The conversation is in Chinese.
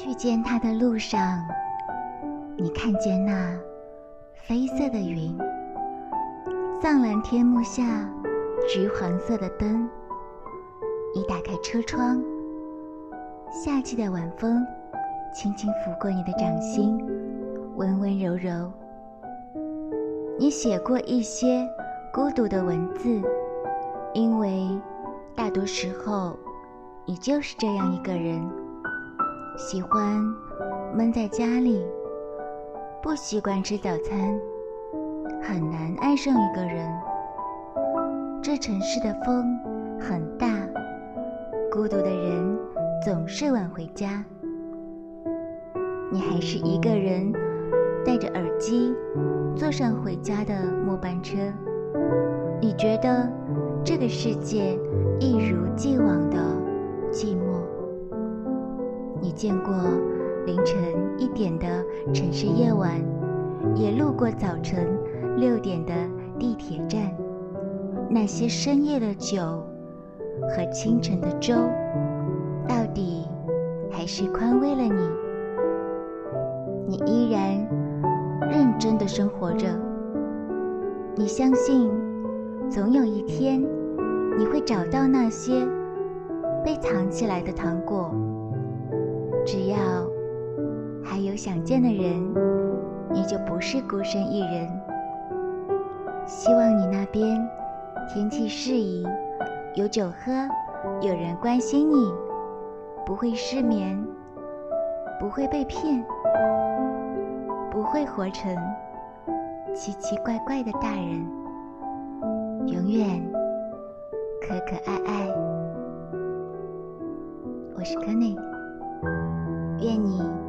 去见他的路上，你看见那绯色的云，藏蓝天幕下橘黄色的灯。你打开车窗，夏季的晚风轻轻拂过你的掌心，温温柔柔。你写过一些孤独的文字，因为大多时候你就是这样一个人。喜欢闷在家里，不习惯吃早餐，很难爱上一个人。这城市的风很大，孤独的人总是晚回家。你还是一个人，戴着耳机，坐上回家的末班车。你觉得这个世界一见过凌晨一点的城市夜晚，也路过早晨六点的地铁站。那些深夜的酒和清晨的粥，到底还是宽慰了你。你依然认真的生活着。你相信，总有一天你会找到那些被藏起来的糖果。只要还有想见的人，你就不是孤身一人。希望你那边天气适宜，有酒喝，有人关心你，不会失眠，不会被骗，不会活成奇奇怪怪的大人，永远可可爱爱。我是 Kenny。愿你